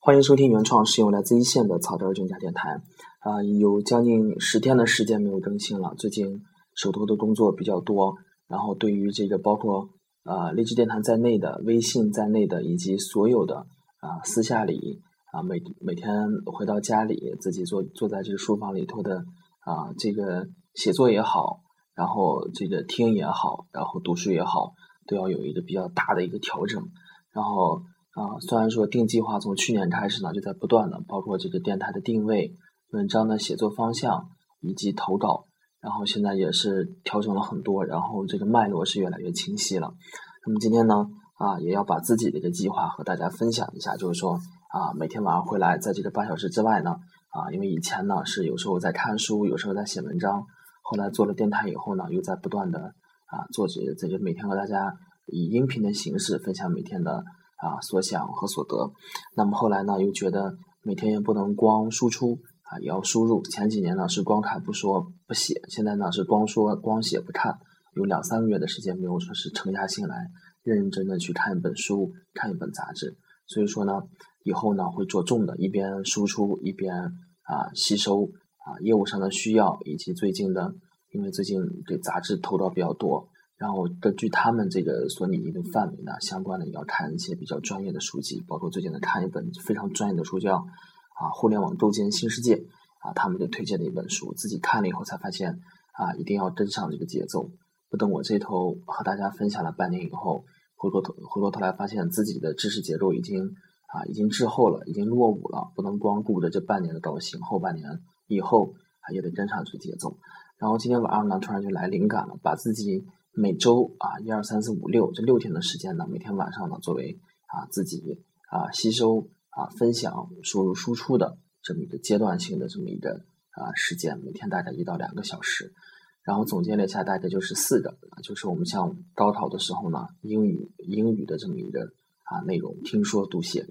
欢迎收听原创，是由来自一线的草根儿专家电台。啊，有将近十天的时间没有更新了。最近手头的工作比较多，然后对于这个包括呃励志电台在内的、微信在内的，以及所有的啊私下里啊每每天回到家里自己坐坐在这个书房里头的啊这个写作也好，然后这个听也好，然后读书也好，都要有一个比较大的一个调整，然后。啊，虽然说定计划从去年开始呢，就在不断的，包括这个电台的定位、文章的写作方向以及投稿，然后现在也是调整了很多，然后这个脉络是越来越清晰了。那么今天呢，啊，也要把自己的一个计划和大家分享一下，就是说啊，每天晚上回来，在这个八小时之外呢，啊，因为以前呢是有时候在看书，有时候在写文章，后来做了电台以后呢，又在不断的啊做这这个每天和大家以音频的形式分享每天的。啊，所想和所得，那么后来呢，又觉得每天也不能光输出啊，也要输入。前几年呢是光看不说不写，现在呢是光说光写不看，有两三个月的时间没有说是沉下心来认认真真去看一本书、看一本杂志。所以说呢，以后呢会着重的一边输出一边啊吸收啊业务上的需要，以及最近的，因为最近对杂志投到比较多。然后根据他们这个所拟定的范围呢，相关的也要看一些比较专业的书籍，包括最近的看一本非常专业的书，叫《啊互联网构建新世界》啊，他们就推荐的一本书，自己看了以后才发现啊，一定要跟上这个节奏，不等我这头和大家分享了半年以后，回过头回过头来发现自己的知识结构已经啊已经滞后了，已经落伍了，不能光顾着这半年的高兴，后半年以后啊也得跟上这个节奏。然后今天晚上呢，突然就来灵感了，把自己。每周啊，一二三四五六这六天的时间呢，每天晚上呢，作为啊自己啊吸收啊分享输入输出的这么一个阶段性的这么一个啊时间，每天大概一到两个小时。然后总结了一下，大概就是四个，就是我们像高考的时候呢，英语英语的这么一个啊内容，听说读写。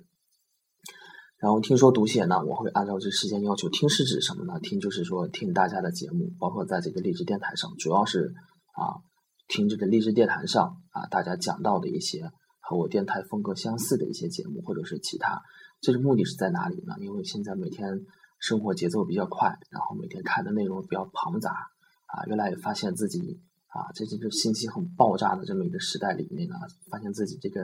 然后听说读写呢，我会按照这时间要求听是指什么呢？听就是说听大家的节目，包括在这个励志电台上，主要是啊。听这个励志电台上啊，大家讲到的一些和我电台风格相似的一些节目，或者是其他，这个目的是在哪里呢？因为现在每天生活节奏比较快，然后每天看的内容比较庞杂啊，越来越发现自己啊，在这个信息很爆炸的这么一个时代里面呢，发现自己这个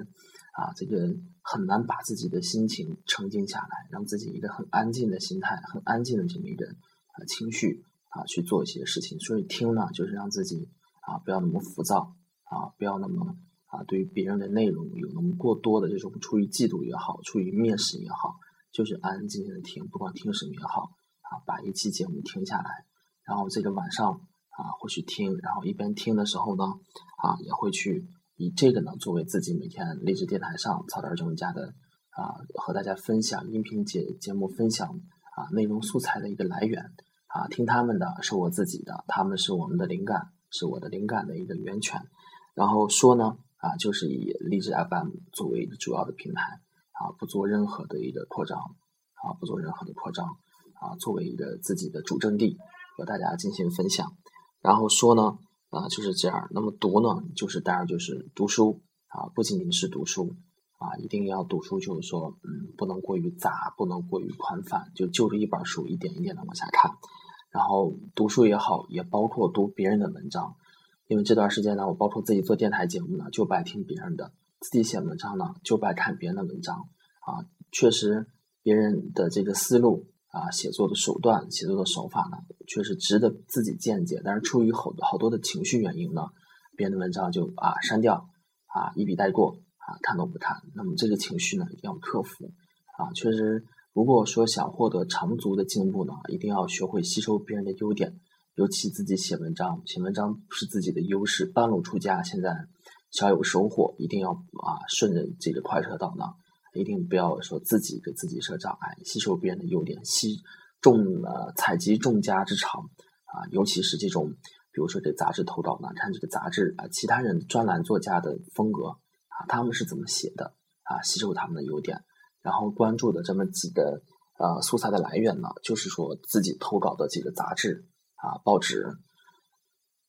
啊，这个很难把自己的心情沉静下来，让自己一个很安静的心态、很安静的这么一个啊情绪啊去做一些事情。所以听呢，就是让自己。啊，不要那么浮躁啊，不要那么啊，对于别人的内容有那么过多的这种出于嫉妒也好，出于蔑视也好，就是安安静静的听，不管听什么也好啊，把一期节目听下来，然后这个晚上啊会去听，然后一边听的时候呢啊也会去以这个呢作为自己每天励志电台上草根专家的啊和大家分享音频节节目分享啊内容素材的一个来源啊，听他们的是我自己的，他们是我们的灵感。是我的灵感的一个源泉，然后说呢，啊，就是以励志 FM 作为主要的平台，啊，不做任何的一个扩张，啊，不做任何的扩张，啊，作为一个自己的主阵地，和大家进行分享。然后说呢，啊，就是这样。那么读呢，就是当然就是读书，啊，不仅仅是读书，啊，一定要读书，就是说，嗯，不能过于杂，不能过于宽泛，就就着一本书一点一点的往下看。然后读书也好，也包括读别人的文章，因为这段时间呢，我包括自己做电台节目呢，就不爱听别人的；自己写文章呢，就不爱看别人的文章。啊，确实，别人的这个思路啊，写作的手段、写作的手法呢，确实值得自己见解。但是出于好好多的情绪原因呢，别人的文章就啊删掉，啊一笔带过，啊看都不看。那么这个情绪呢，要克服。啊，确实。如果说想获得长足的进步呢，一定要学会吸收别人的优点，尤其自己写文章，写文章是自己的优势，半路出家，现在小有收获，一定要啊顺着这个快车道呢，一定不要说自己给自己设障碍，吸收别人的优点，吸众呃采集众家之长啊，尤其是这种，比如说这杂志投稿呢，看这个杂志啊，其他人专栏作家的风格啊，他们是怎么写的啊，吸收他们的优点。然后关注的这么几个呃素材的来源呢，就是说自己投稿的几个杂志啊、报纸，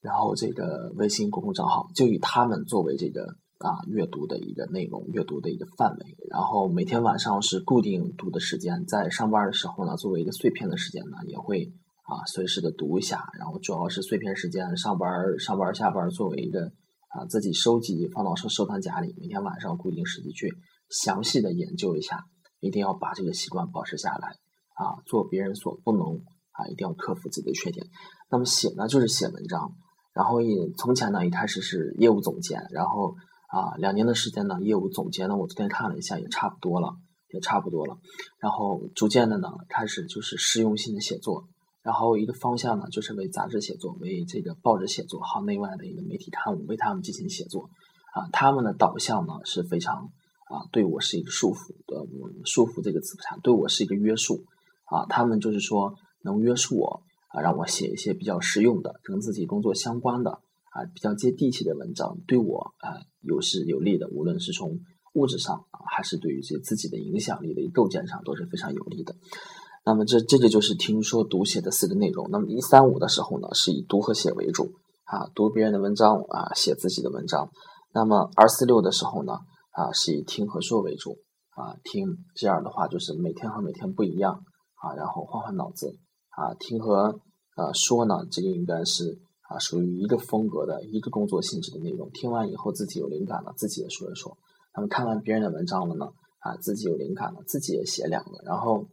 然后这个微信公众账号，就以他们作为这个啊阅读的一个内容，阅读的一个范围。然后每天晚上是固定读的时间，在上班的时候呢，作为一个碎片的时间呢，也会啊随时的读一下。然后主要是碎片时间，上班上班下班作为一个啊自己收集放到收收藏夹里，每天晚上固定时间去详细的研究一下，一定要把这个习惯保持下来啊，做别人所不能啊，一定要克服自己的缺点。那么写呢，就是写文章。然后也从前呢，一开始是业务总监，然后啊，两年的时间呢，业务总监呢，我昨天看了一下，也差不多了，也差不多了。然后逐渐的呢，开始就是实用性的写作，然后一个方向呢，就是为杂志写作，为这个报纸写作，好内外的一个媒体刊物，为他们进行写作。啊，他们的导向呢是非常啊，对我是一个束缚的，束缚这个词不差，对我是一个约束。啊，他们就是说能约束我。啊，让我写一些比较实用的、跟自己工作相关的啊，比较接地气的文章，对我啊有是有利的。无论是从物质上啊，还是对于这自己的影响力的构建上，都是非常有利的。那么这这个就是听说读写的四个内容。那么一三五的时候呢，是以读和写为主啊，读别人的文章啊，写自己的文章。那么二四六的时候呢，啊，是以听和说为主啊，听这样的话就是每天和每天不一样啊，然后换换脑子。啊，听和啊说呢，这个应该是啊属于一个风格的一个工作性质的内容。听完以后自己有灵感了，自己也说一说。那么看完别人的文章了呢，啊自己有灵感了，自己也写两个。然后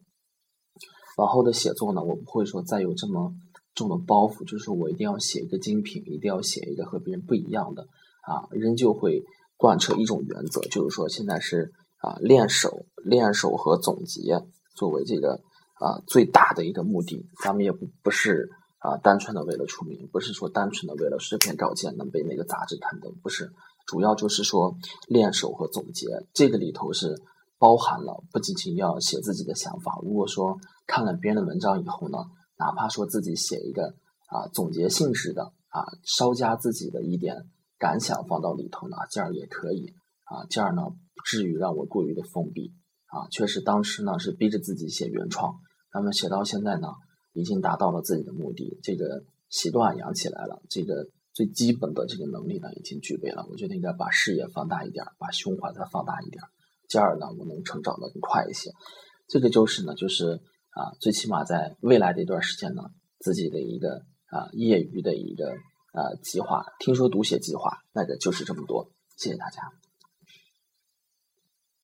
往后的写作呢，我不会说再有这么重的包袱，就是我一定要写一个精品，一定要写一个和别人不一样的啊，仍旧会贯彻一种原则，就是说现在是啊练手、练手和总结作为这个。啊，最大的一个目的，咱们也不不是啊，单纯的为了出名，不是说单纯的为了诗篇稿件能被那个杂志刊登，不是，主要就是说练手和总结，这个里头是包含了不仅仅要写自己的想法，如果说看了别人的文章以后呢，哪怕说自己写一个啊总结性质的啊，稍加自己的一点感想放到里头呢，这样也可以啊，这样呢不至于让我过于的封闭啊，确实当时呢是逼着自己写原创。那么写到现在呢，已经达到了自己的目的，这个习惯养起来了，这个最基本的这个能力呢，已经具备了。我觉得应该把视野放大一点，把胸怀再放大一点，这样呢，我能成长的更快一些。这个就是呢，就是啊，最起码在未来的一段时间呢，自己的一个啊业余的一个呃计划。听说读写计划，那个就是这么多。谢谢大家。